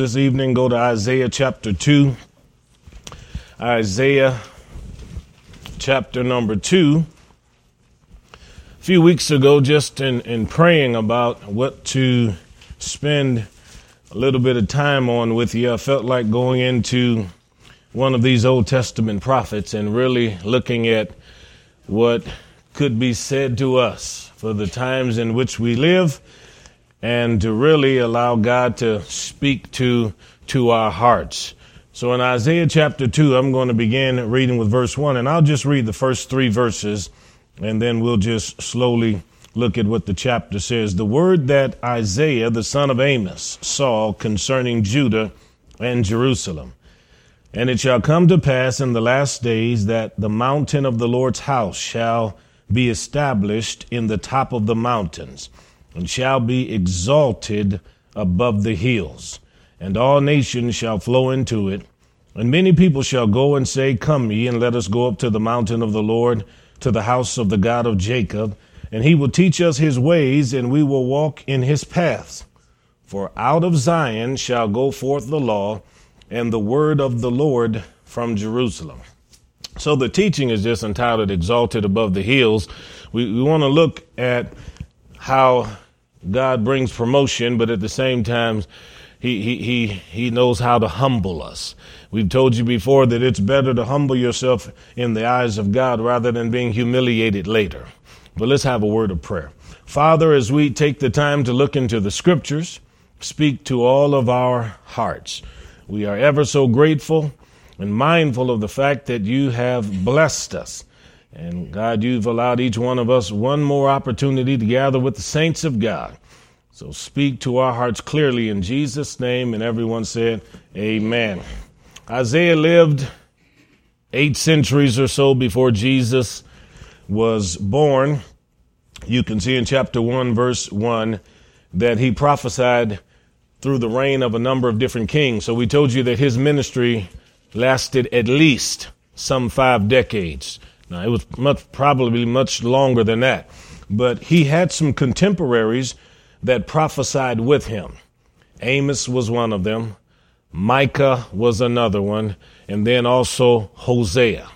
This evening, go to Isaiah chapter 2. Isaiah chapter number 2. A few weeks ago, just in, in praying about what to spend a little bit of time on with you, I felt like going into one of these Old Testament prophets and really looking at what could be said to us for the times in which we live and to really allow God to speak to, to our hearts. So in Isaiah chapter 2, I'm going to begin reading with verse 1, and I'll just read the first three verses, and then we'll just slowly look at what the chapter says. The word that Isaiah, the son of Amos, saw concerning Judah and Jerusalem. And it shall come to pass in the last days that the mountain of the Lord's house shall be established in the top of the mountains and shall be exalted above the hills, and all nations shall flow into it. And many people shall go and say, Come ye, and let us go up to the mountain of the Lord, to the house of the God of Jacob, and he will teach us his ways, and we will walk in his paths. For out of Zion shall go forth the law, and the word of the Lord from Jerusalem. So the teaching is just entitled Exalted Above the Hills. We, we want to look at how God brings promotion, but at the same time, he, he, he, he knows how to humble us. We've told you before that it's better to humble yourself in the eyes of God rather than being humiliated later. But let's have a word of prayer. Father, as we take the time to look into the scriptures, speak to all of our hearts. We are ever so grateful and mindful of the fact that you have blessed us and God, you've allowed each one of us one more opportunity to gather with the saints of God. So speak to our hearts clearly in Jesus' name. And everyone said, Amen. Isaiah lived eight centuries or so before Jesus was born. You can see in chapter 1, verse 1, that he prophesied through the reign of a number of different kings. So we told you that his ministry lasted at least some five decades. Now, it was much, probably much longer than that, but he had some contemporaries that prophesied with him. Amos was one of them. Micah was another one. And then also Hosea.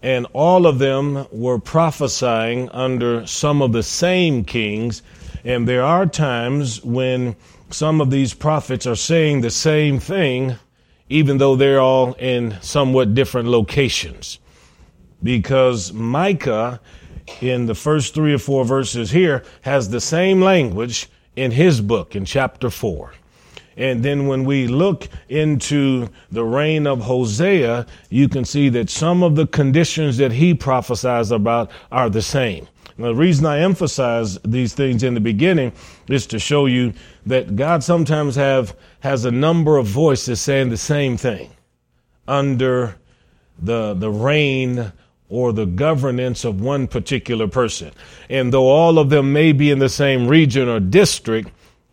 And all of them were prophesying under some of the same kings. And there are times when some of these prophets are saying the same thing, even though they're all in somewhat different locations because Micah, in the first three or four verses here, has the same language in his book in chapter 4. And then when we look into the reign of Hosea, you can see that some of the conditions that he prophesies about are the same. Now, the reason I emphasize these things in the beginning is to show you that God sometimes have, has a number of voices saying the same thing under the, the reign or the governance of one particular person. And though all of them may be in the same region or district,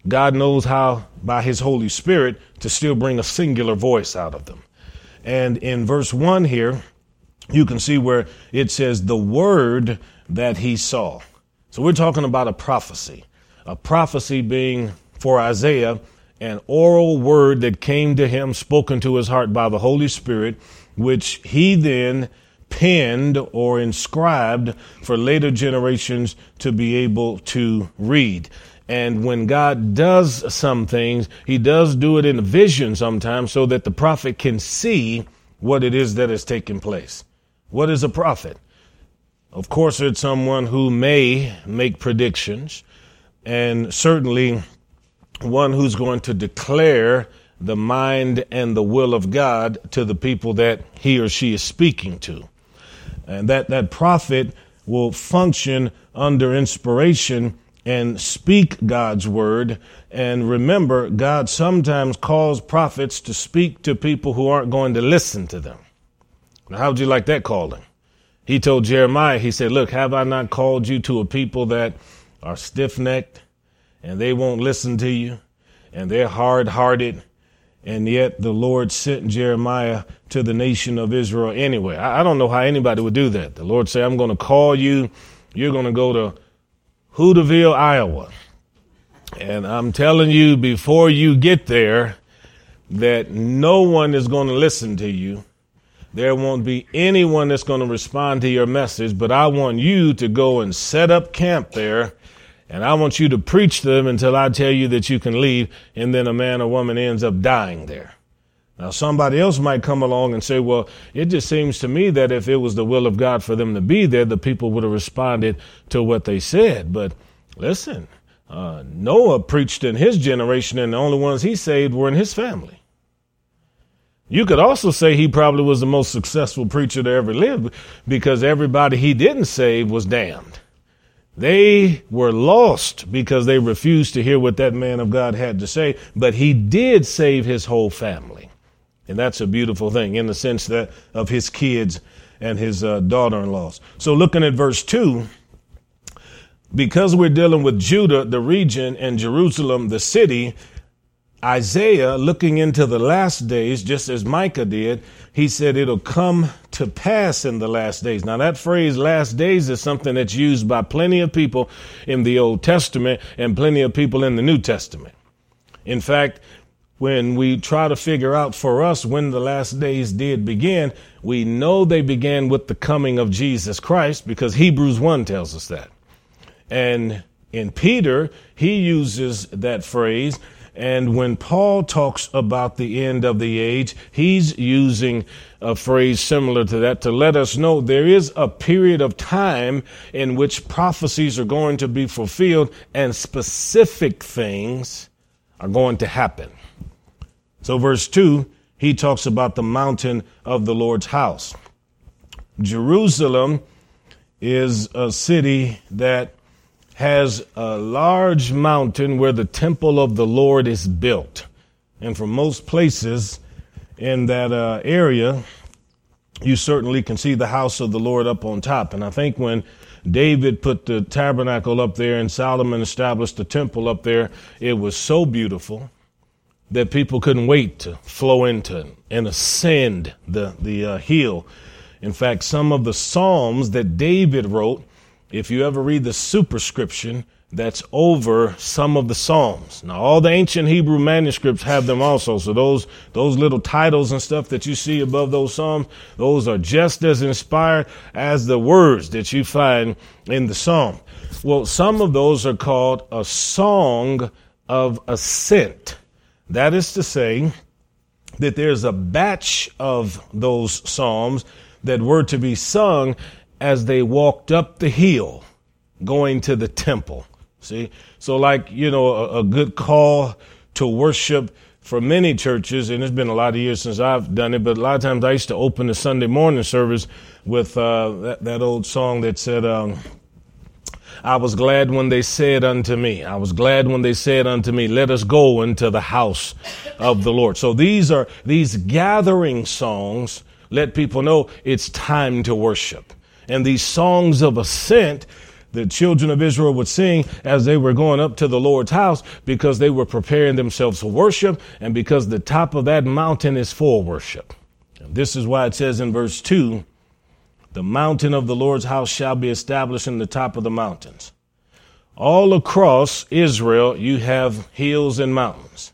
God knows how, by His Holy Spirit, to still bring a singular voice out of them. And in verse 1 here, you can see where it says, the word that he saw. So we're talking about a prophecy. A prophecy being for Isaiah an oral word that came to him, spoken to his heart by the Holy Spirit, which he then penned or inscribed for later generations to be able to read. And when God does some things, he does do it in a vision sometimes so that the prophet can see what it is that is taking place. What is a prophet? Of course, it's someone who may make predictions and certainly one who's going to declare the mind and the will of God to the people that he or she is speaking to. And that, that prophet will function under inspiration and speak God's word. And remember, God sometimes calls prophets to speak to people who aren't going to listen to them. Now, how would you like that calling? He told Jeremiah, he said, Look, have I not called you to a people that are stiff necked and they won't listen to you and they're hard hearted and yet the Lord sent Jeremiah to the nation of Israel anyway. I, I don't know how anybody would do that. The Lord said, I'm going to call you. You're going to go to Hooterville, Iowa. And I'm telling you, before you get there, that no one is going to listen to you. There won't be anyone that's going to respond to your message, but I want you to go and set up camp there and I want you to preach them until I tell you that you can leave. And then a man or woman ends up dying there. Now, somebody else might come along and say, well, it just seems to me that if it was the will of God for them to be there, the people would have responded to what they said. But listen, uh, Noah preached in his generation, and the only ones he saved were in his family. You could also say he probably was the most successful preacher to ever live because everybody he didn't save was damned. They were lost because they refused to hear what that man of God had to say, but he did save his whole family. And that's a beautiful thing in the sense that of his kids and his uh, daughter-in-laws. So looking at verse 2, because we're dealing with Judah, the region, and Jerusalem, the city, Isaiah, looking into the last days, just as Micah did, he said it'll come to pass in the last days. Now, that phrase, last days, is something that's used by plenty of people in the Old Testament and plenty of people in the New Testament. In fact, when we try to figure out for us when the last days did begin, we know they began with the coming of Jesus Christ because Hebrews 1 tells us that. And in Peter, he uses that phrase and when Paul talks about the end of the age, he's using a phrase similar to that to let us know there is a period of time in which prophecies are going to be fulfilled and specific things are going to happen. So, verse 2, he talks about the mountain of the Lord's house. Jerusalem is a city that has a large mountain where the temple of the Lord is built. And from most places in that uh, area, you certainly can see the house of the Lord up on top. And I think when David put the tabernacle up there and Solomon established the temple up there, it was so beautiful that people couldn't wait to flow into and ascend the, the uh, hill. In fact, some of the Psalms that David wrote if you ever read the superscription that's over some of the Psalms. Now, all the ancient Hebrew manuscripts have them also. So those, those little titles and stuff that you see above those Psalms, those are just as inspired as the words that you find in the Psalm. Well, some of those are called a song of ascent. That is to say that there's a batch of those Psalms that were to be sung as they walked up the hill going to the temple. See? So, like, you know, a, a, good call to worship for many churches, and it's been a lot of years since I've done it, but a lot of times I used to open the Sunday morning service with uh, that, that, old song that said, um, I was glad when they said unto me, I was glad when they said unto me, let us go into the house of the Lord. So these are, these gathering songs let people know it's time to worship and these songs of ascent the children of Israel would sing as they were going up to the Lord's house because they were preparing themselves for worship and because the top of that mountain is for worship. And this is why it says in verse 2 the mountain of the Lord's house shall be established in the top of the mountains. All across Israel, you have hills and mountains,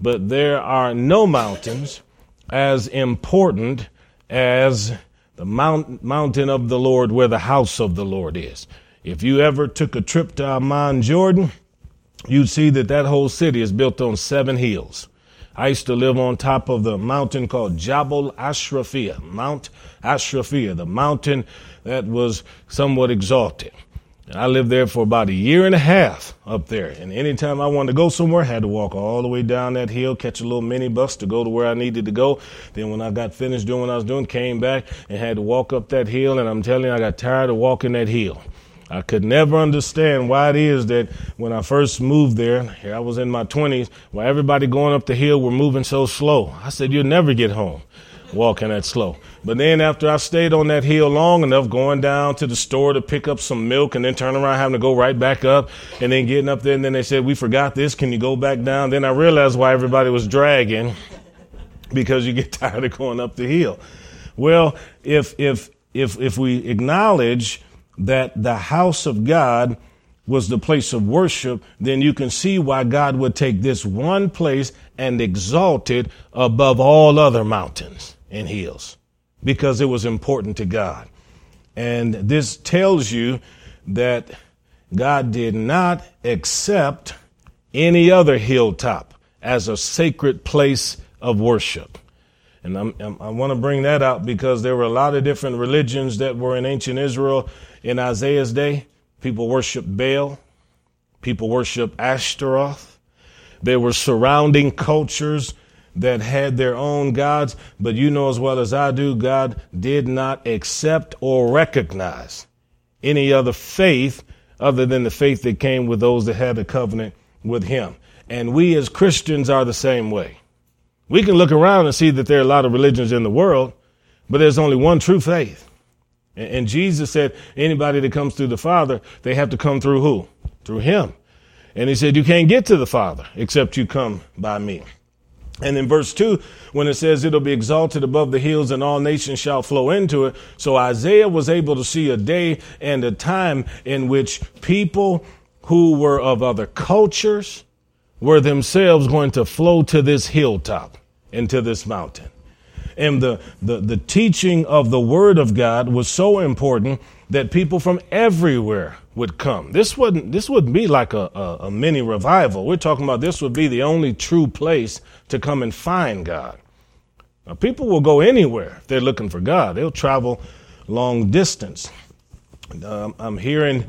but there are no mountains as important as the mount, mountain of the Lord where the house of the Lord is. If you ever took a trip to Amman, Jordan, you'd see that that whole city is built on seven hills. I used to live on top of the mountain called Jabal Ashrafia, Mount Ashrafia, the mountain that was somewhat exalted. I lived there for about a year and a half up there. And anytime I wanted to go somewhere, I had to walk all the way down that hill, catch a little mini bus to go to where I needed to go. Then when I got finished doing what I was doing, came back and had to walk up that hill. And I'm telling you, I got tired of walking that hill. I could never understand why it is that when I first moved there, here I was in my 20s, why everybody going up the hill were moving so slow. I said, you'll never get home walking that slow. But then after I stayed on that hill long enough, going down to the store to pick up some milk and then turn around having to go right back up and then getting up there and then they said, we forgot this. Can you go back down? Then I realized why everybody was dragging because you get tired of going up the hill. Well, if, if, if, if we acknowledge that the house of God was the place of worship, then you can see why God would take this one place and exalt it above all other mountains and hills because it was important to God. And this tells you that God did not accept any other hilltop as a sacred place of worship. And I'm, I'm, i want to bring that out because there were a lot of different religions that were in ancient Israel in Isaiah's day. People worshiped Baal, people worshiped Ashtaroth. There were surrounding cultures that had their own gods, but you know as well as I do, God did not accept or recognize any other faith other than the faith that came with those that had a covenant with Him. And we as Christians are the same way. We can look around and see that there are a lot of religions in the world, but there's only one true faith. And Jesus said, anybody that comes through the Father, they have to come through who? Through Him. And He said, you can't get to the Father except you come by me. And in verse 2, when it says it'll be exalted above the hills and all nations shall flow into it. So Isaiah was able to see a day and a time in which people who were of other cultures were themselves going to flow to this hilltop and to this mountain. And the, the, the teaching of the word of God was so important that people from everywhere would come. This wouldn't this wouldn't be like a, a, a, mini revival. We're talking about this would be the only true place to come and find God. Now, people will go anywhere if they're looking for God. They'll travel long distance. Um, I'm hearing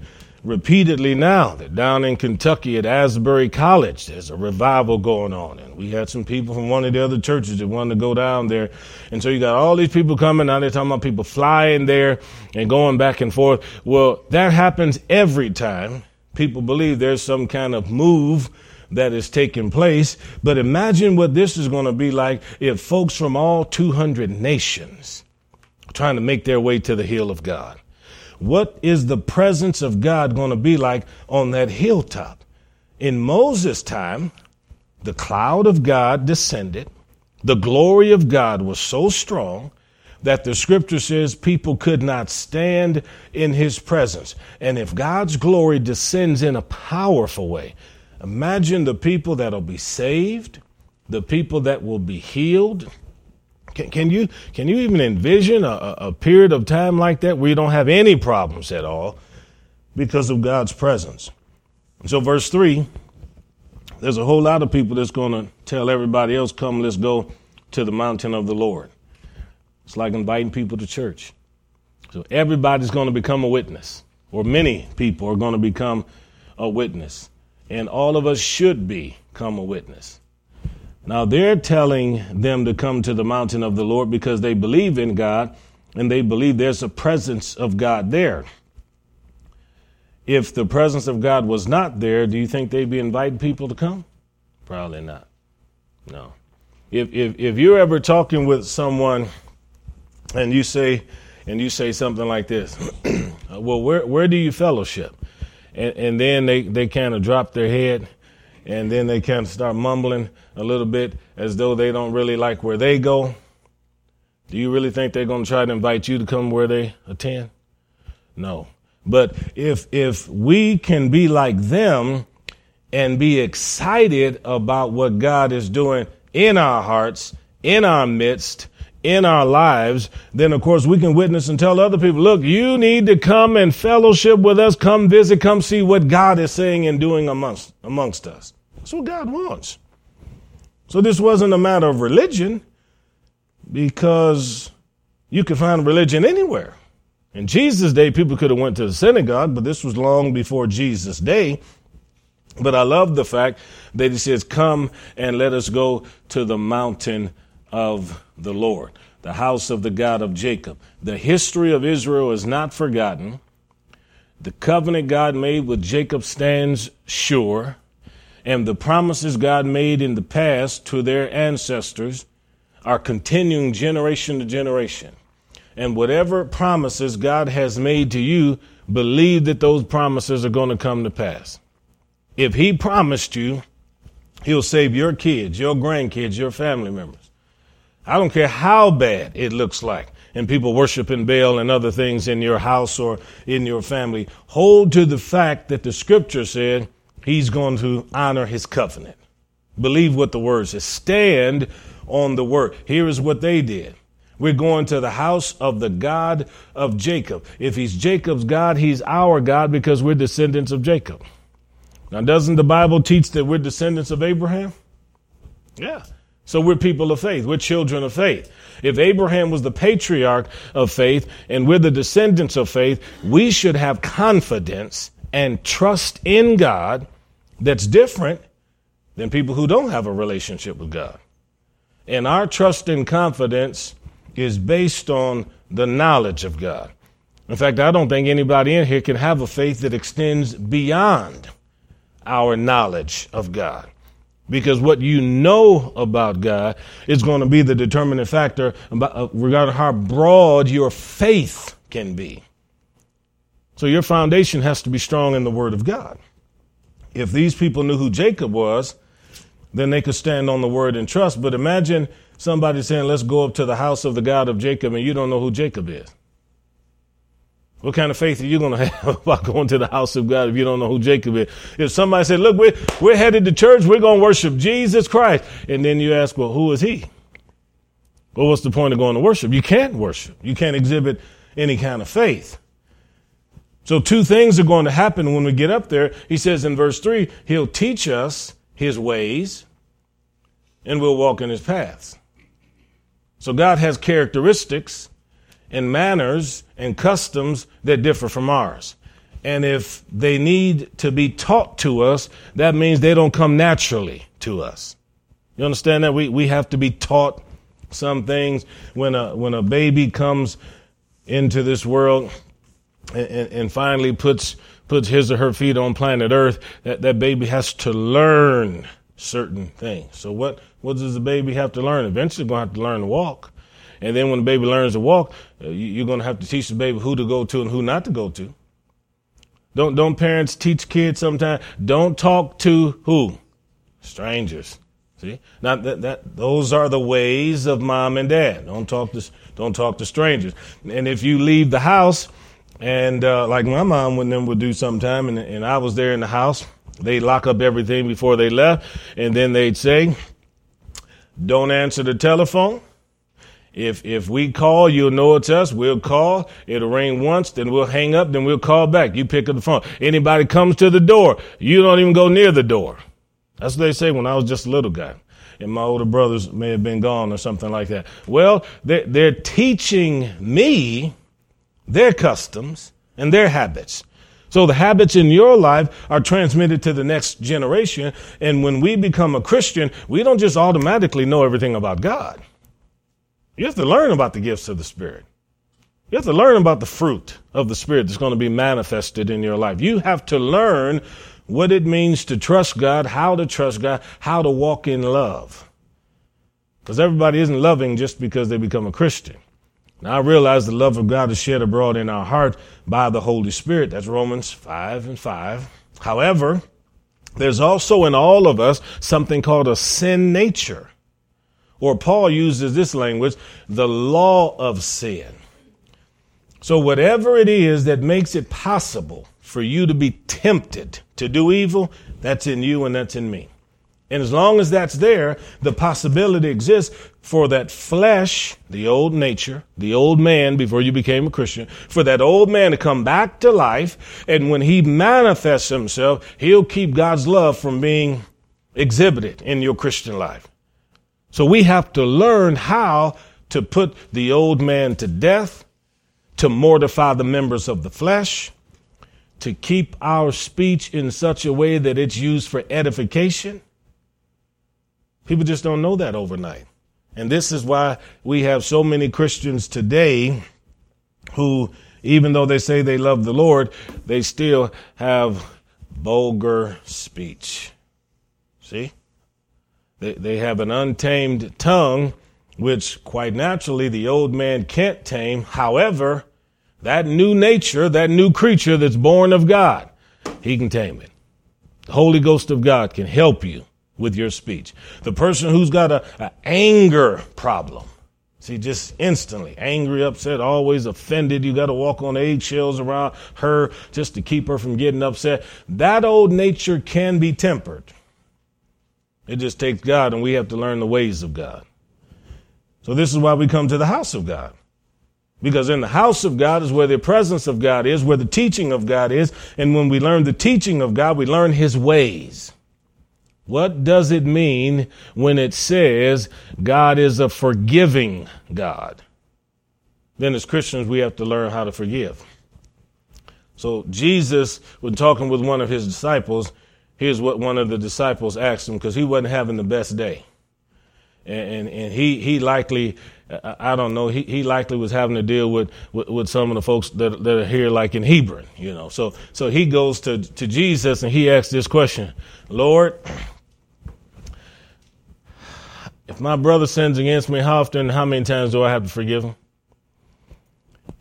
repeatedly now that down in Kentucky at Asbury College, there's a revival going on. And we had some people from one of the other churches that wanted to go down there. And so you got all these people coming. Now they're talking about people flying there and going back and forth. Well, that happens every time people believe there's some kind of move that is taking place. But imagine what this is going to be like if folks from all 200 nations trying to make their way to the hill of God. What is the presence of God going to be like on that hilltop? In Moses' time, the cloud of God descended. The glory of God was so strong that the scripture says people could not stand in his presence. And if God's glory descends in a powerful way, imagine the people that'll be saved, the people that will be healed, can, can you can you even envision a, a period of time like that where you don't have any problems at all because of God's presence? So, verse three, there's a whole lot of people that's going to tell everybody else, "Come, let's go to the mountain of the Lord." It's like inviting people to church. So everybody's going to become a witness, or many people are going to become a witness, and all of us should become a witness. Now they're telling them to come to the mountain of the Lord because they believe in God and they believe there's a presence of God there. If the presence of God was not there, do you think they'd be inviting people to come? Probably not. No. If if if you're ever talking with someone and you say and you say something like this, well, where where do you fellowship? And, and then they, they kind of drop their head and then they kind of start mumbling a little bit as though they don't really like where they go. Do you really think they're going to try to invite you to come where they attend? No. But if if we can be like them and be excited about what God is doing in our hearts, in our midst, in our lives, then of course we can witness and tell other people, look, you need to come and fellowship with us, come visit, come see what God is saying and doing amongst amongst us. That's what God wants. So this wasn't a matter of religion because you could find religion anywhere. In Jesus' day, people could have went to the synagogue, but this was long before Jesus' day. But I love the fact that he says, Come and let us go to the mountain of the Lord, the house of the God of Jacob. The history of Israel is not forgotten. The covenant God made with Jacob stands sure and the promises God made in the past to their ancestors are continuing generation to generation. And whatever promises God has made to you, believe that those promises are going to come to pass. If He promised you, He'll save your kids, your grandkids, your family members. I don't care how bad it looks like. and people worshiping Baal and other things in your house or in your family, hold to the fact that the scripture said he's going to honor his covenant. Believe what the word says. Stand on the word. Here is what they did. We're going to the house of the God of Jacob. If he's Jacob's God, he's our God because we're descendants of Jacob. Now, doesn't the Bible teach that we're descendants of Abraham? Yeah. So we're people of faith. We're children of faith. If Abraham was the patriarch of faith and we're the descendants of faith, we should have confidence and trust in God that's different than people who don't have a relationship with God. And our trust and confidence is based on the knowledge of God. In fact, I don't think anybody in here can have a faith that extends beyond our knowledge of God. Because what you know about God is going to be the determining factor uh, regarding how broad your faith can be. So your foundation has to be strong in the Word of God. If these people knew who Jacob was, then they could stand on the Word and trust. But imagine somebody saying, let's go up to the house of the God of Jacob, and you don't know who Jacob is. What kind of faith are you going to have about going to the house of God if you don't know who Jacob is? If somebody said, look, we're, we're headed to church, we're going to worship Jesus Christ. And then you ask, well, who is he? Well, what's the point of going to worship? You can't worship. You can't exhibit any kind of faith. So two things are going to happen when we get up there. He says in verse three, he'll teach us his ways and we'll walk in his paths. So God has characteristics and manners and customs that differ from ours. And if they need to be taught to us, that means they don't come naturally to us. You understand that? We, we have to be taught some things. When a, when a baby comes into this world and, and, finally puts, puts his or her feet on planet Earth, that, that baby has to learn certain things. So what, what does the baby have to learn? Eventually going to have to learn to walk. And then when the baby learns to walk, uh, you're going to have to teach the baby who to go to and who not to go to. Don't, don't parents teach kids sometimes? Don't talk to who? Strangers. See? Not that, that, those are the ways of mom and dad. Don't talk to, don't talk to strangers. And if you leave the house, and uh, like my mom and them would do sometime, and, and I was there in the house, they'd lock up everything before they left, and then they'd say, don't answer the telephone if if we call, you'll know it's us. We'll call. It'll ring once, then we'll hang up, then we'll call back. You pick up the phone. Anybody comes to the door, you don't even go near the door. That's what they say when I was just a little guy. And my older brothers may have been gone or something like that. Well, they're, they're teaching me their customs and their habits. So the habits in your life are transmitted to the next generation. And when we become a Christian, we don't just automatically know everything about God. You have to learn about the gifts of the Spirit. You have to learn about the fruit of the Spirit that's going to be manifested in your life. You have to learn what it means to trust God, how to trust God, how to walk in love. Because everybody isn't loving just because they become a Christian. Now I realize the love of God is shed abroad in our heart by the Holy Spirit. That's Romans 5 and 5. However, there's also in all of us something called a sin nature. Or Paul uses this language, the law of sin. So whatever it is that makes it possible for you to be tempted to do evil, that's in you and that's in me. And as long as that's there, the possibility exists for that flesh, the old nature, the old man before you became a Christian, for that old man to come back to life. And when he manifests himself, he'll keep God's love from being exhibited in your Christian life. So we have to learn how to put the old man to death, to mortify the members of the flesh, to keep our speech in such a way that it's used for edification. People just don't know that overnight. And this is why we have so many Christians today who, even though they say they love the Lord, they still have vulgar speech. See? They, they have an untamed tongue, which quite naturally the old man can't tame. However, that new nature, that new creature that's born of God, he can tame it. The Holy Ghost of God can help you with your speech. The person who's got a, a anger problem, See, just instantly angry, upset, always offended. You got to walk on eggshells around her just to keep her from getting upset. That old nature can be tempered. It just takes God, and we have to learn the ways of God. So, this is why we come to the house of God. Because in the house of God is where the presence of God is, where the teaching of God is. And when we learn the teaching of God, we learn his ways. What does it mean when it says God is a forgiving God? Then, as Christians, we have to learn how to forgive. So, Jesus, when talking with one of his disciples, here's what one of the disciples asked him because he wasn't having the best day. And, and, and, he, he likely, I don't know, he, he likely was having to deal with, with, with some of the folks that, that are here, like in Hebron, you know. So, so he goes to, to Jesus and he asks this question Lord, if my brother sins against me, how often, how many times do I have to forgive him?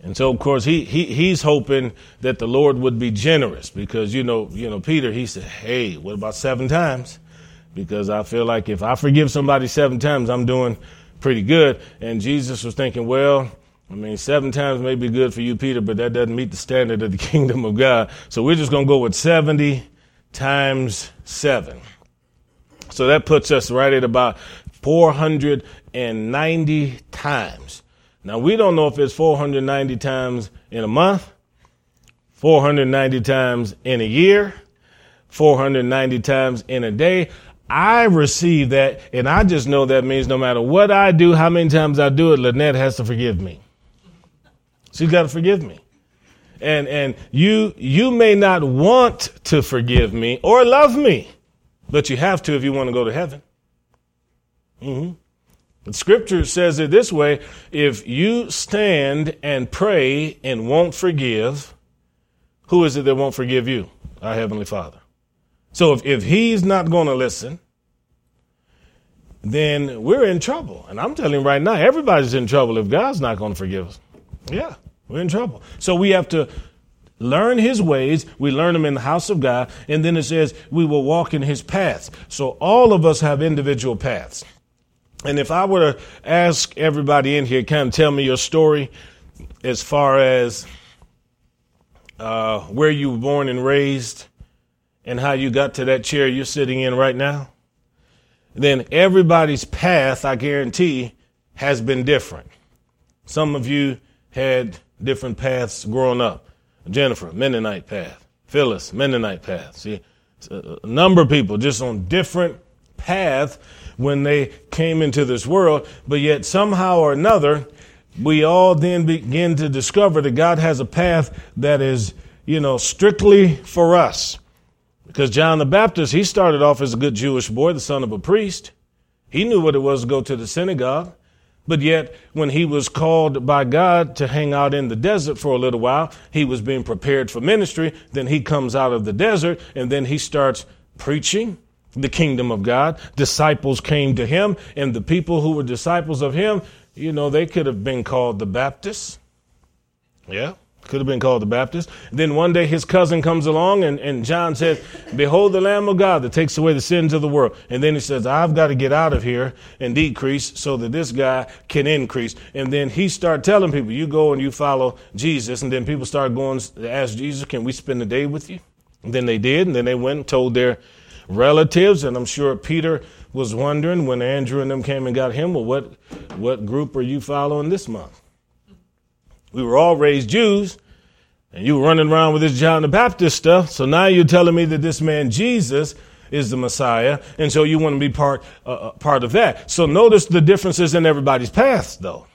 And so, of course, he, he he's hoping that the Lord would be generous because you know, you know, Peter, he said, "Hey, what about seven times?" Because I feel like if I forgive somebody seven times, I'm doing pretty good. And Jesus was thinking, well, I mean, seven times may be good for you, Peter, but that doesn't meet the standard of the kingdom of God. So we're just going to go with 70 times seven. So that puts us right at about 490 times. Now, we don't know if it's 490 times in a month, 490 times in a year, 490 times in a day. I receive that, and I just know that means no matter what I do, how many times I do it, Lynette has to forgive me. She's got to forgive me. And, and you, you may not want to forgive me or love me, but you have to if you want to go to heaven. Mm-hmm. Scripture says it this way if you stand and pray and won't forgive, who is it that won't forgive you? Our Heavenly Father. So if, if He's not going to listen, then we're in trouble. And I'm telling you right now, everybody's in trouble if God's not going to forgive us. Yeah, we're in trouble. So we have to learn his ways. We learn them in the house of God. And then it says we will walk in his paths. So all of us have individual paths. And if I were to ask everybody in here, kind of tell me your story as far as uh, where you were born and raised and how you got to that chair you're sitting in right now, then everybody's path, I guarantee, has been different. Some of you had different paths growing up. Jennifer, Mennonite path. Phyllis, Mennonite path. See, a number of people just on different paths when they came into this world, but yet somehow or another, we all then begin to discover that God has a path that is, you know, strictly for us. Because John the Baptist, he started off as a good Jewish boy, the son of a priest. He knew what it was to go to the synagogue. But yet, when he was called by God to hang out in the desert for a little while, he was being prepared for ministry. Then he comes out of the desert and then he starts preaching the kingdom of God. Disciples came to him, and the people who were disciples of him, you know, they could have been called the Baptists. Yeah, could have been called the Baptist. Then one day his cousin comes along, and, and John says, Behold the Lamb of God that takes away the sins of the world. And then he says, I've got to get out of here and decrease so that this guy can increase. And then he started telling people, You go and you follow Jesus. And then people start going to ask Jesus, Can we spend the day with you? And then they did. And then they went and told their relatives. And I'm sure Peter was wondering when Andrew and them came and got him, well, what, what group are you following this month? We were all raised Jews, and you were running around with this John the Baptist stuff. So now you're telling me that this man Jesus is the Messiah, and so you want to be part uh, uh part of that. So notice the differences in everybody's paths, though,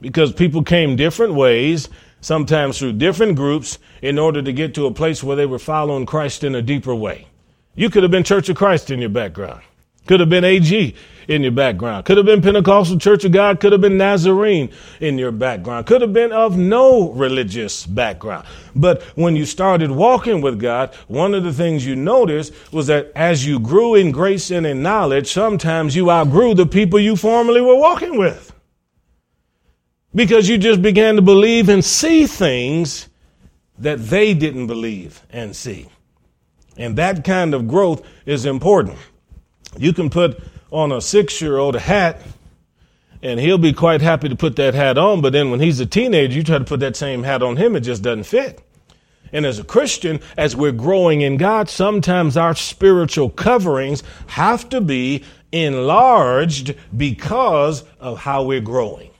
because people came different ways, sometimes through different groups, in order to get to a place where they were following Christ in a deeper way. You could have been Church of Christ in your background. Could have been AG in your background. Could have been Pentecostal Church of God. Could have been Nazarene in your background. Could have been of no religious background. But when you started walking with God, one of the things you noticed was that as you grew in grace and in knowledge, sometimes you outgrew the people you formerly were walking with. Because you just began to believe and see things that they didn't believe and see. And that kind of growth is important. You can put on a six year old a hat and he'll be quite happy to put that hat on. But then when he's a teenager, you try to put that same hat on him, it just doesn't fit. And as a Christian, as we're growing in God, sometimes our spiritual coverings have to be enlarged because of how we're growing.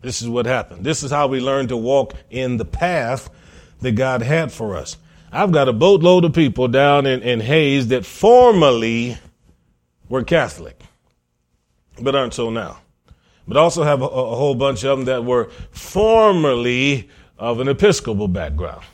This is what happened. This is how we learn to walk in the path that God had for us. I've got a boatload of people down in, in Hays that formerly were Catholic, but aren't so now. But also have a, a whole bunch of them that were formerly of an Episcopal background,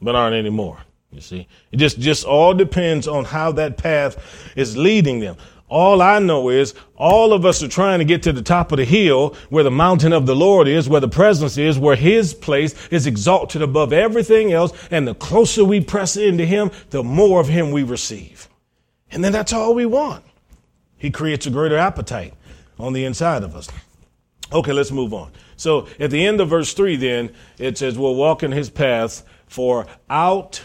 but aren't anymore. You see, it just, just all depends on how that path is leading them. All I know is all of us are trying to get to the top of the hill where the mountain of the Lord is, where the presence is, where his place is exalted above everything else. And the closer we press into him, the more of him we receive. And then that's all we want. He creates a greater appetite on the inside of us. Okay, let's move on. So at the end of verse 3, then, it says, We'll walk in his paths, for out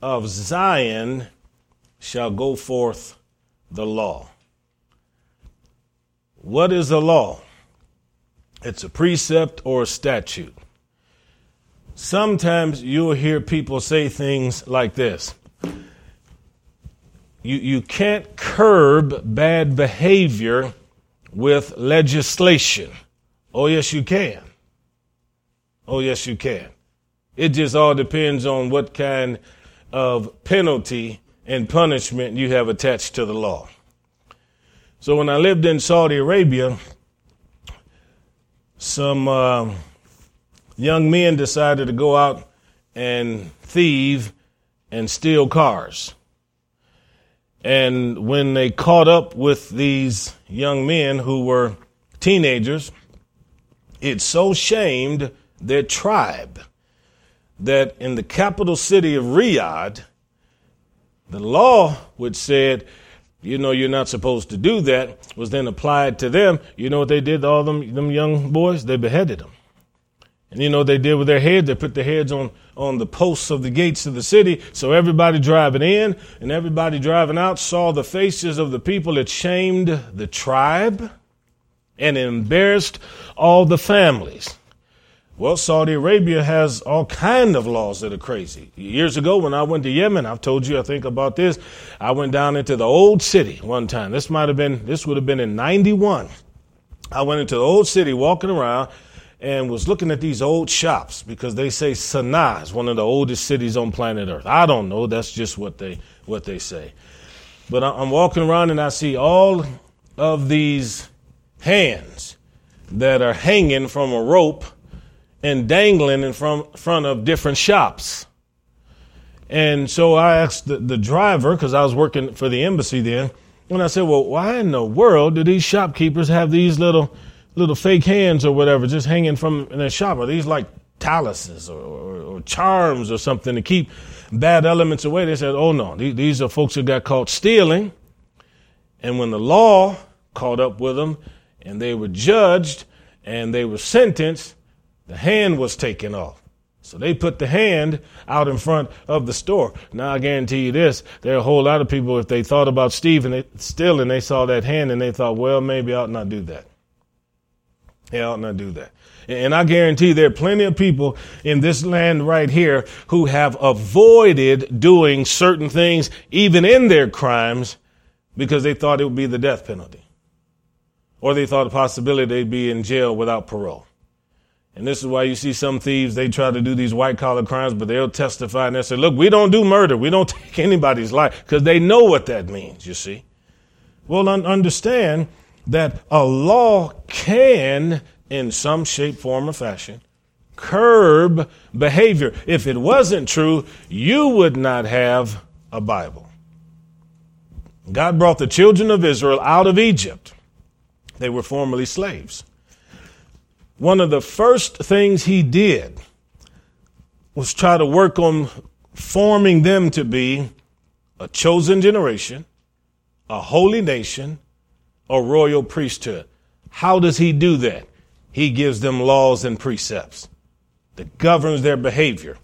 of Zion shall go forth the law. What is a law? It's a precept or a statute. Sometimes you'll hear people say things like this. You, you can't curb bad behavior with legislation. Oh, yes, you can. Oh, yes, you can. It just all depends on what kind of penalty and punishment you have attached to the law. So when I lived in Saudi Arabia, some uh, young men decided to go out and thieve and steal cars. And when they caught up with these young men who were teenagers, it so shamed their tribe that in the capital city of Riyadh, the law which said you know you're not supposed to do that, was then applied to them. You know what they did to all them, them young boys? They beheaded them. And you know what they did with their heads? They put their heads on, on the posts of the gates of the city. So everybody driving in and everybody driving out saw the faces of the people that shamed the tribe and embarrassed all the families. Well, Saudi Arabia has all kind of laws that are crazy. Years ago, when I went to Yemen, I've told you, I think about this. I went down into the old city one time. This might have been, this would have been in 91. I went into the old city walking around and was looking at these old shops because they say Sana'a is one of the oldest cities on planet Earth. I don't know. That's just what they, what they say. But I'm walking around and I see all of these hands that are hanging from a rope and dangling in front, front of different shops. And so I asked the, the driver, because I was working for the embassy then, and I said, Well, why in the world do these shopkeepers have these little little fake hands or whatever just hanging from in their shop? Are these like talismans or, or, or, charms or something to keep bad elements away? They said, Oh no, these, these are folks who got caught stealing. And when the law caught up with them and they were judged and they were sentenced, the hand was taken off. So they put the hand out in front of the store. Now I guarantee you this: there are a whole lot of people if they thought about Stephen they, still and they saw that hand and they thought, well, maybe I ought not do that. I ought not do that. And I guarantee there are plenty of people in this land right here who have avoided doing certain things, even in their crimes, because they thought it would be the death penalty. Or they thought a possibility they'd be in jail without parole. And this is why you see some thieves, they try to do these white collar crimes, but they'll testify and they'll say, look, we don't do murder. We don't take anybody's life because they know what that means, you see. Well, un- understand that a law can, in some shape, form, or fashion, curb behavior. If it wasn't true, you would not have a Bible. God brought the children of Israel out of Egypt. They were formerly slaves one of the first things he did was try to work on forming them to be a chosen generation, a holy nation, a royal priesthood. How does he do that? He gives them laws and precepts that governs their behavior.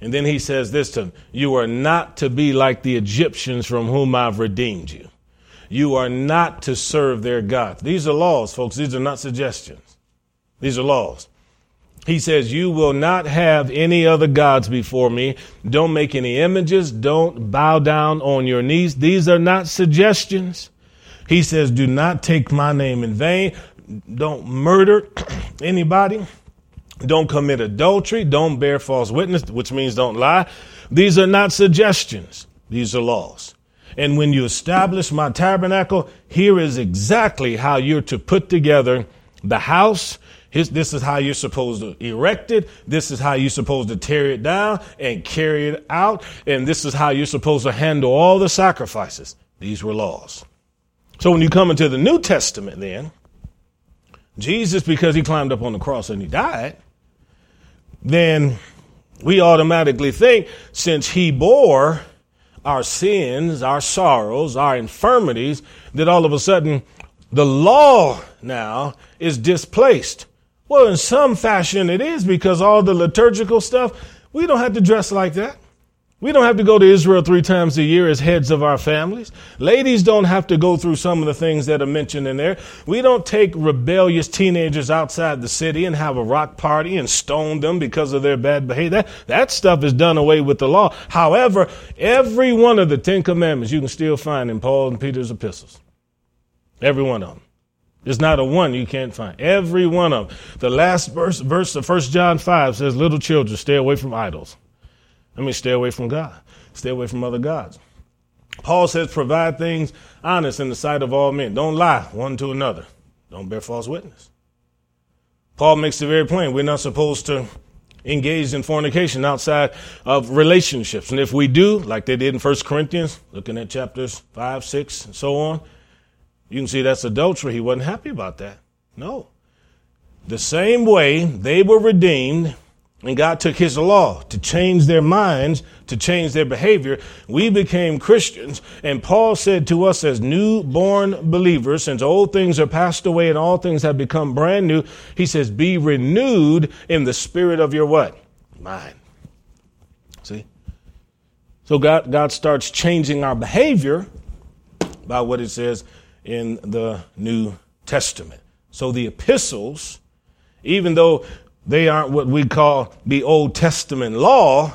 And then he says this to them, you are not to be like the Egyptians from whom I've redeemed you. You are not to serve their gods. These are laws, folks. These are not suggestions. These are laws. He says, You will not have any other gods before me. Don't make any images. Don't bow down on your knees. These are not suggestions. He says, Do not take my name in vain. Don't murder anybody. Don't commit adultery. Don't bear false witness, which means don't lie. These are not suggestions. These are laws. And when you establish my tabernacle, here is exactly how you're to put together the house. This is how you're supposed to erect it. This is how you're supposed to tear it down and carry it out. And this is how you're supposed to handle all the sacrifices. These were laws. So when you come into the New Testament, then, Jesus, because he climbed up on the cross and he died, then we automatically think since he bore our sins, our sorrows, our infirmities, that all of a sudden the law now is displaced. Well, in some fashion it is because all the liturgical stuff, we don't have to dress like that. We don't have to go to Israel three times a year as heads of our families. Ladies don't have to go through some of the things that are mentioned in there. We don't take rebellious teenagers outside the city and have a rock party and stone them because of their bad behavior. That, that stuff is done away with the law. However, every one of the Ten Commandments you can still find in Paul and Peter's epistles. Every one of them. There's not a one you can't find. Every one of them. The last verse, verse of 1 John 5 says, Little children, stay away from idols. I mean, stay away from God, stay away from other gods. Paul says, provide things honest in the sight of all men. Don't lie one to another. Don't bear false witness. Paul makes it very plain. We're not supposed to engage in fornication outside of relationships. And if we do, like they did in 1 Corinthians, looking at chapters 5, 6, and so on, you can see that's adultery. He wasn't happy about that. No. The same way they were redeemed and God took his law to change their minds, to change their behavior. We became Christians. And Paul said to us as newborn believers, since old things are passed away and all things have become brand new, he says, be renewed in the spirit of your what? Mind. See? So God, God starts changing our behavior by what it says in the New Testament. So the epistles, even though they aren't what we call the Old Testament law.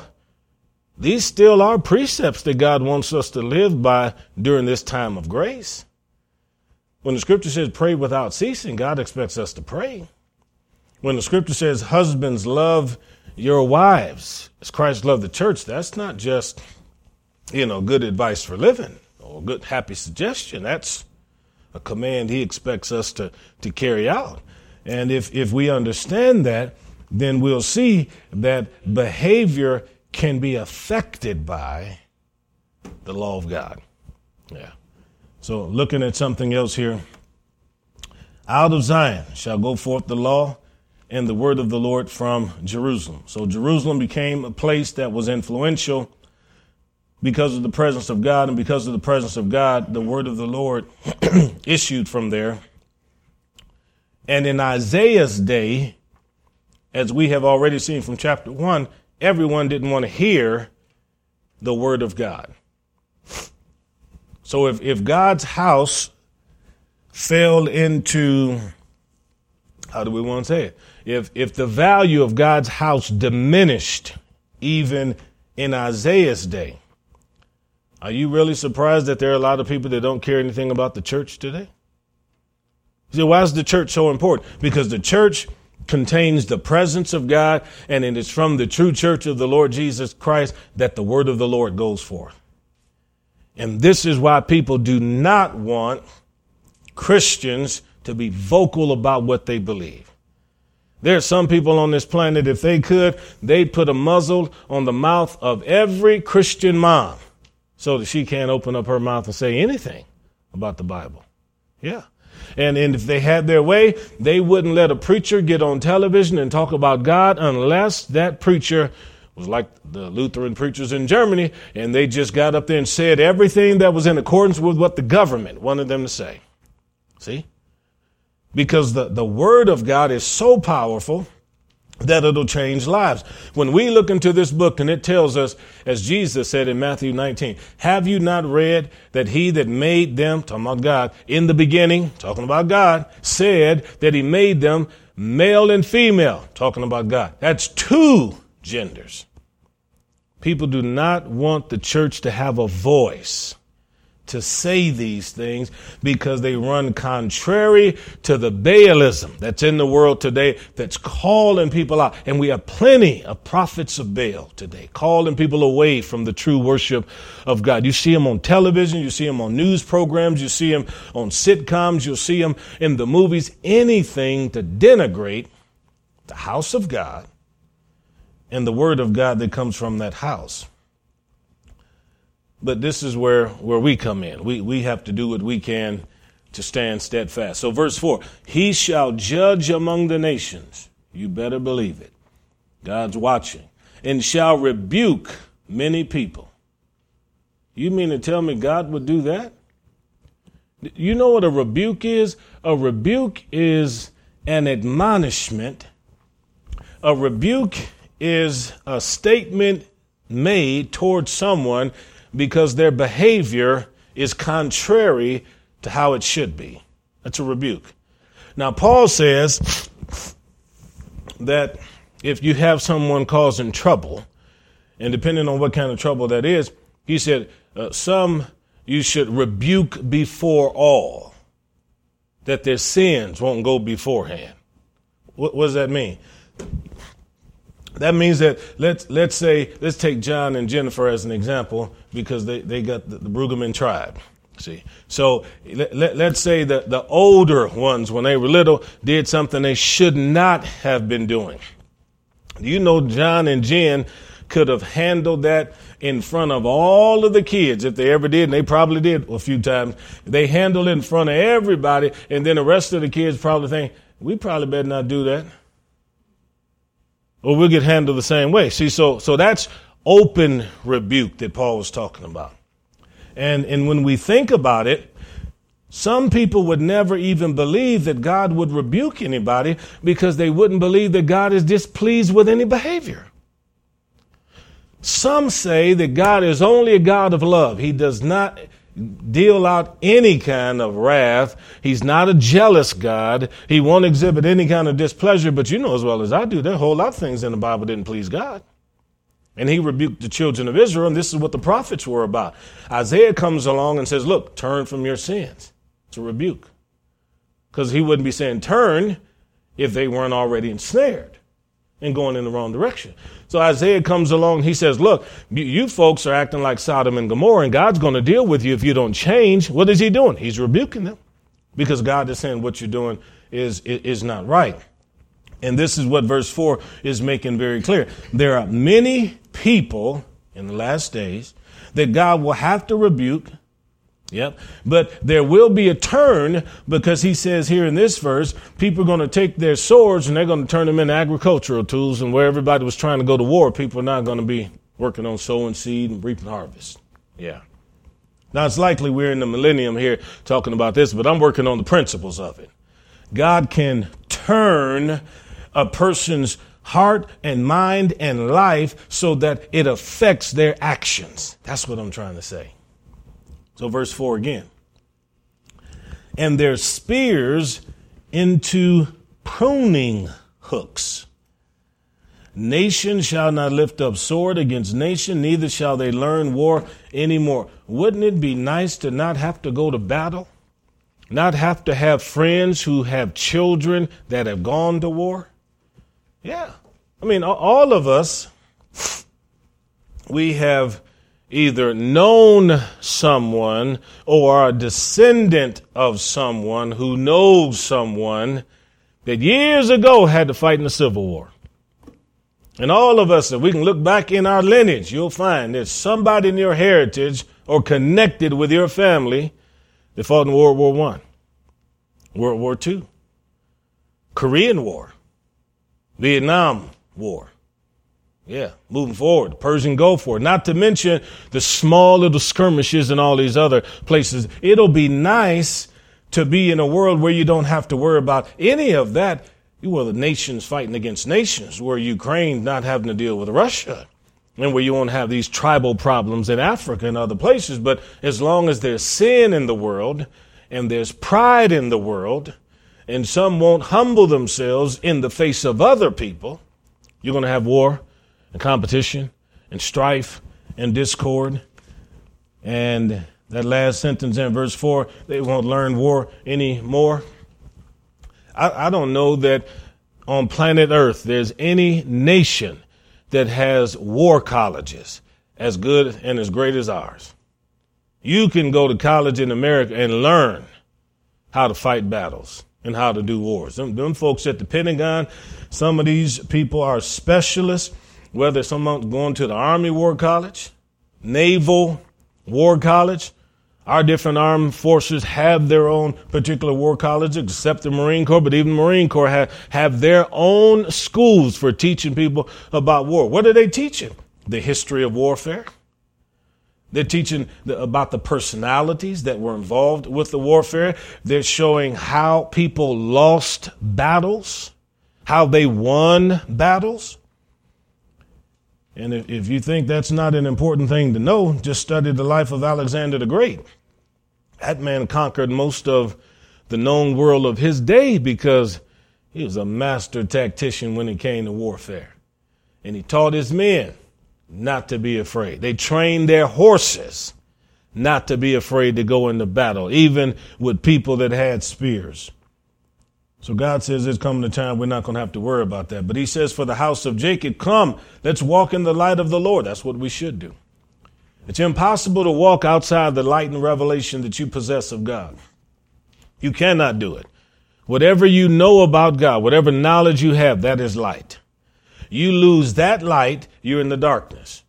These still are precepts that God wants us to live by during this time of grace. When the scripture says pray without ceasing, God expects us to pray. When the scripture says husbands love your wives as Christ loved the church, that's not just, you know, good advice for living or good happy suggestion. That's a command he expects us to, to carry out. And if, if we understand that, then we'll see that behavior can be affected by the law of God. Yeah. So looking at something else here. Out of Zion shall go forth the law and the word of the Lord from Jerusalem. So Jerusalem became a place that was influential because of the presence of God, and because of the presence of God, the word of the Lord issued from there. And in Isaiah's day, as we have already seen from chapter one, everyone didn't want to hear the word of God. So if, if God's house fell into, how do we want to say it? If, if the value of God's house diminished even in Isaiah's day, are you really surprised that there are a lot of people that don't care anything about the church today? See, why is the church so important? Because the church contains the presence of God, and it is from the true church of the Lord Jesus Christ that the word of the Lord goes forth. And this is why people do not want Christians to be vocal about what they believe. There are some people on this planet, if they could, they'd put a muzzle on the mouth of every Christian mom so that she can't open up her mouth and say anything about the Bible. Yeah. And, and if they had their way, they wouldn't let a preacher get on television and talk about God unless that preacher was like the Lutheran preachers in Germany, and they just got up there and said everything that was in accordance with what the government wanted them to say. See? Because the, the Word of God is so powerful, that it'll change lives. When we look into this book and it tells us, as Jesus said in Matthew 19, have you not read that he that made them, talking about God, in the beginning, talking about God, said that he made them male and female, talking about God. That's two genders. People do not want the church to have a voice to say these things because they run contrary to the Baalism that's in the world today that's calling people out. And we have plenty of prophets of Baal today, calling people away from the true worship of God. You see them on television, you see them on news programs, you see them on sitcoms, you'll see them in the movies, anything to denigrate the house of God and the word of God that comes from that house. But this is where, where we come in. We, we have to do what we can to stand steadfast. So, verse 4 He shall judge among the nations. You better believe it. God's watching. And shall rebuke many people. You mean to tell me God would do that? You know what a rebuke is? A rebuke is an admonishment. A rebuke is a statement made towards someone because their behavior is contrary to how it should be. That's a rebuke. Now, Paul says that if you have someone causing trouble, and depending on what kind of trouble that is, he said, uh, some you should rebuke before all, that their sins won't go beforehand. What, what does that mean? That means that let's let's say let's take John and Jennifer as an example because they, they got the, the Brueggemann tribe. See, so let, let, let's say that the older ones, when they were little, did something they should not have been doing. You know, John and Jen could have handled that in front of all of the kids if they ever did, and they probably did a few times. They handled it in front of everybody, and then the rest of the kids probably think, we probably better not do that or we'll get handled the same way. See, so so that's open rebuke that Paul was talking about. And and when we think about it, some people would never even believe that God would rebuke anybody because they wouldn't believe that God is displeased with any behavior. Some say that God is only a God of love. He does not deal out any kind of wrath. He's not a jealous God. He won't exhibit any kind of displeasure, but you know as well as I do, there are a whole lot of things in the Bible didn't please God. And he rebuked the children of Israel, and this is what the prophets were about. Isaiah comes along and says, Look, turn from your sins. It's a rebuke. Because he wouldn't be saying turn if they weren't already ensnared and going in the wrong direction. So Isaiah comes along. He says, Look, you folks are acting like Sodom and Gomorrah, and God's going to deal with you if you don't change. What is he doing? He's rebuking them because God is saying what you're doing is, is not right. And this is what verse 4 is making very clear. There are many people in the last days that God will have to rebuke Yep. But there will be a turn because he says here in this verse, people are going to take their swords and they're going to turn them into agricultural tools. And where everybody was trying to go to war, people are not going to be working on sowing seed and reaping harvest. Yeah. Now it's likely we're in the millennium here talking about this, but I'm working on the principles of it. God can turn a person's heart and mind and life so that it affects their actions. That's what I'm trying to say. So, verse 4 again. And their spears into pruning hooks. Nation shall not lift up sword against nation, neither shall they learn war anymore. Wouldn't it be nice to not have to go to battle? Not have to have friends who have children that have gone to war? Yeah. I mean, all of us, we have either known someone or a descendant of someone who knows someone that years ago had to fight in the Civil War. And all of us, if we can look back in our lineage, you'll find there's somebody in your heritage or connected with your family that fought in World War One, World War Two, Korean War, Vietnam War. Yeah, moving forward, Persian Gulf War, not to mention the small little skirmishes and all these other places. It'll be nice to be in a world where you don't have to worry about any of that. You the nations fighting against nations, where Ukraine not having to deal with Russia, and where you won't have these tribal problems in Africa and other places. But as long as there's sin in the world and there's pride in the world, and some won't humble themselves in the face of other people, you're going to have war and competition and strife and discord. And that last sentence in verse 4 they won't learn war anymore. I, I don't know that on planet Earth there's any nation that has war colleges as good and as great as ours. You can go to college in America and learn how to fight battles and how to do wars. Them, them folks at the Pentagon, some of these people are specialists, whether someone's going to the Army War College, Naval War College, our different armed forces have their own particular war colleges, except the Marine Corps, but even the Marine Corps have, have their own schools for teaching people about war. What are they teaching? The history of warfare. They're teaching the, about the personalities that were involved with the warfare. They're showing how people lost battles, how they won battles. And if, if you think that's not an important thing to know, just study the life of Alexander the Great. That man conquered most of the known world of his day because he was a master tactician when it came to warfare. And he taught his men not to be afraid. They trained their horses not to be afraid to go into battle, even with people that had spears. So God says there's coming a time we're not going to have to worry about that. But he says for the house of Jacob, come, let's walk in the light of the Lord. That's what we should do. It's impossible to walk outside the light and revelation that you possess of God. You cannot do it. Whatever you know about God, whatever knowledge you have, that is light. You lose that light, you're in the darkness.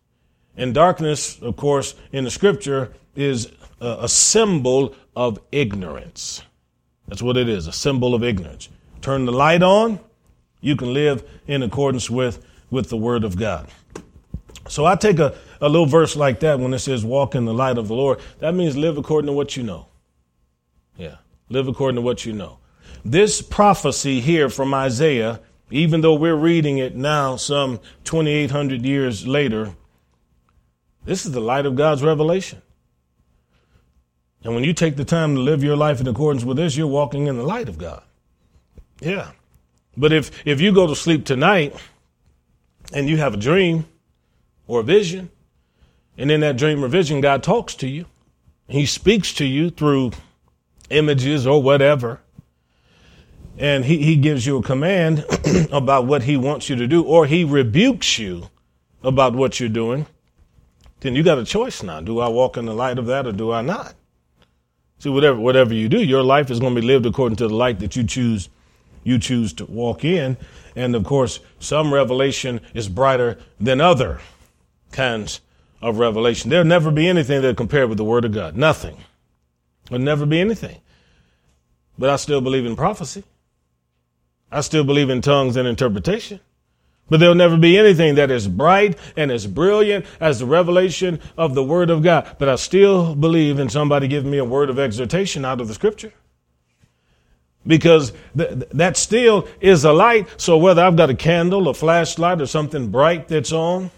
And darkness, of course, in the scripture is a, a symbol of ignorance. That's what it is, a symbol of ignorance. Turn the light on, you can live in accordance with, with the word of God. So I take a, a little verse like that when it says walk in the light of the Lord. That means live according to what you know. Yeah, live according to what you know. This prophecy here from Isaiah, even though we're reading it now, some 2,800 years later, this is the light of God's revelation. And when you take the time to live your life in accordance with this, you're walking in the light of God. Yeah. But if, if you go to sleep tonight and you have a dream or a vision, and in that dream or vision, God talks to you. He speaks to you through images or whatever. And he, he gives you a command about what he wants you to do, or he rebukes you about what you're doing. Then you got a choice now. Do I walk in the light of that or do I not? See, whatever whatever you do, your life is going to be lived according to the light that you choose you choose to walk in. And of course, some revelation is brighter than other kinds of revelation. There'll never be anything that compared with the Word of God. Nothing. There'll never be anything. But I still believe in prophecy. I still believe in tongues and interpretation. But there'll never be anything that is bright and as brilliant as the revelation of the Word of God. But I still believe in somebody giving me a word of exhortation out of the Scripture. Because th- that still is a light. So whether I've got a candle, a flashlight, or something bright that's on,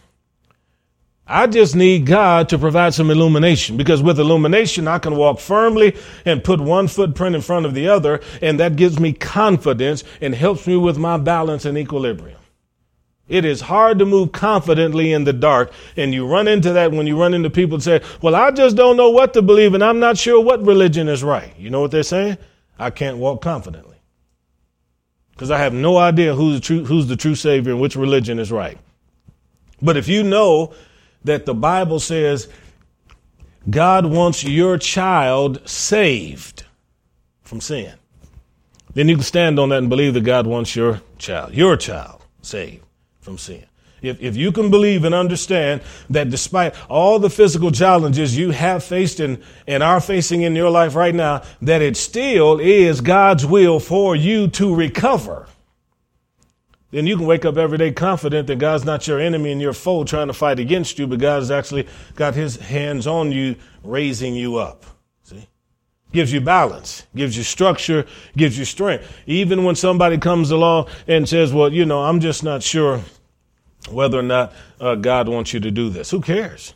I just need God to provide some illumination because with illumination, I can walk firmly and put one footprint in front of the other, and that gives me confidence and helps me with my balance and equilibrium. It is hard to move confidently in the dark, and you run into that when you run into people and say, Well, I just don't know what to believe, and I'm not sure what religion is right. You know what they're saying? I can't walk confidently because I have no idea who's the true, who's the true Savior and which religion is right. But if you know that the Bible says God wants your child saved from sin. Then you can stand on that and believe that God wants your child, your child, saved from sin. If, if you can believe and understand that despite all the physical challenges you have faced and, and are facing in your life right now, that it still is God's will for you to recover then you can wake up every day confident that God's not your enemy and your foe trying to fight against you, but God has actually got his hands on you, raising you up. Gives you balance, gives you structure, gives you strength. Even when somebody comes along and says, well, you know, I'm just not sure whether or not uh, God wants you to do this. Who cares?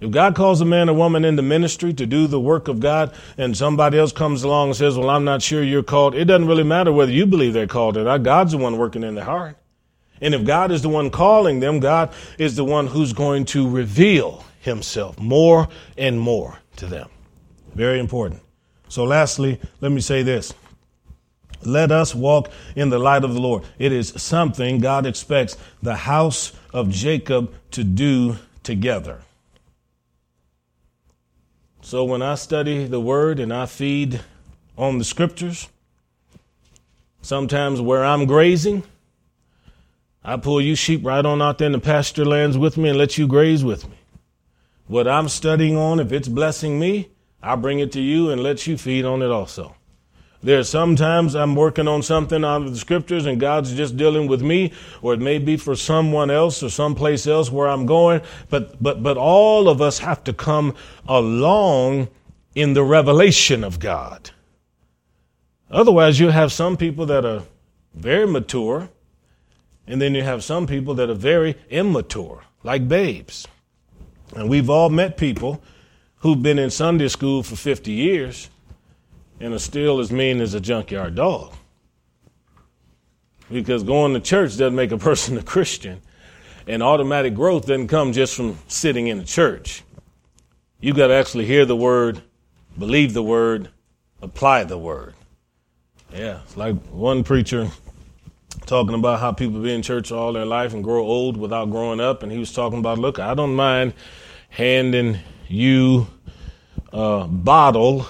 If God calls a man or woman into ministry to do the work of God and somebody else comes along and says, well, I'm not sure you're called, it doesn't really matter whether you believe they're called or not. God's the one working in their heart. And if God is the one calling them, God is the one who's going to reveal himself more and more to them. Very important. So, lastly, let me say this. Let us walk in the light of the Lord. It is something God expects the house of Jacob to do together. So, when I study the word and I feed on the scriptures, sometimes where I'm grazing, I pull you sheep right on out there in the pasture lands with me and let you graze with me. What I'm studying on, if it's blessing me, I bring it to you and let you feed on it also. There's sometimes I'm working on something out of the scriptures and God's just dealing with me, or it may be for someone else or someplace else where I'm going. But, but, but all of us have to come along in the revelation of God. Otherwise, you have some people that are very mature, and then you have some people that are very immature, like babes. And we've all met people who've been in Sunday school for 50 years and are still as mean as a junkyard dog. Because going to church doesn't make a person a Christian. And automatic growth doesn't come just from sitting in a church. You've got to actually hear the word, believe the word, apply the word. Yeah, it's like one preacher talking about how people be in church all their life and grow old without growing up. And he was talking about, look, I don't mind handing you a bottle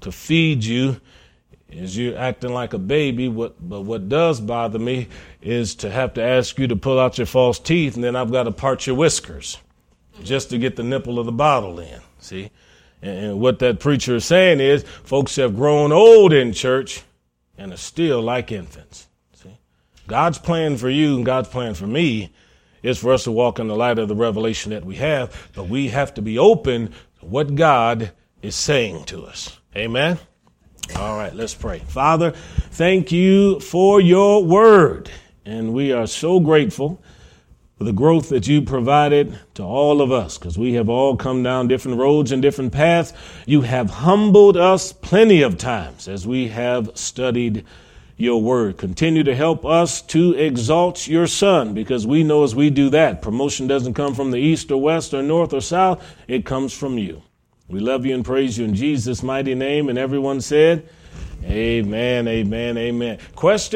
to feed you as you're acting like a baby. What, but what does bother me is to have to ask you to pull out your false teeth and then I've got to part your whiskers just to get the nipple of the bottle in. See? And what that preacher is saying is folks have grown old in church and are still like infants. See? God's plan for you and God's plan for me is for us to walk in the light of the revelation that we have, but we have to be open to what God is saying to us. Amen. All right, let's pray. Father, thank you for your word. And we are so grateful for the growth that you provided to all of us because we have all come down different roads and different paths. You have humbled us plenty of times as we have studied your word. Continue to help us to exalt your son because we know as we do that, promotion doesn't come from the east or west or north or south, it comes from you. We love you and praise you in Jesus' mighty name. And everyone said, Amen, amen, amen. Question?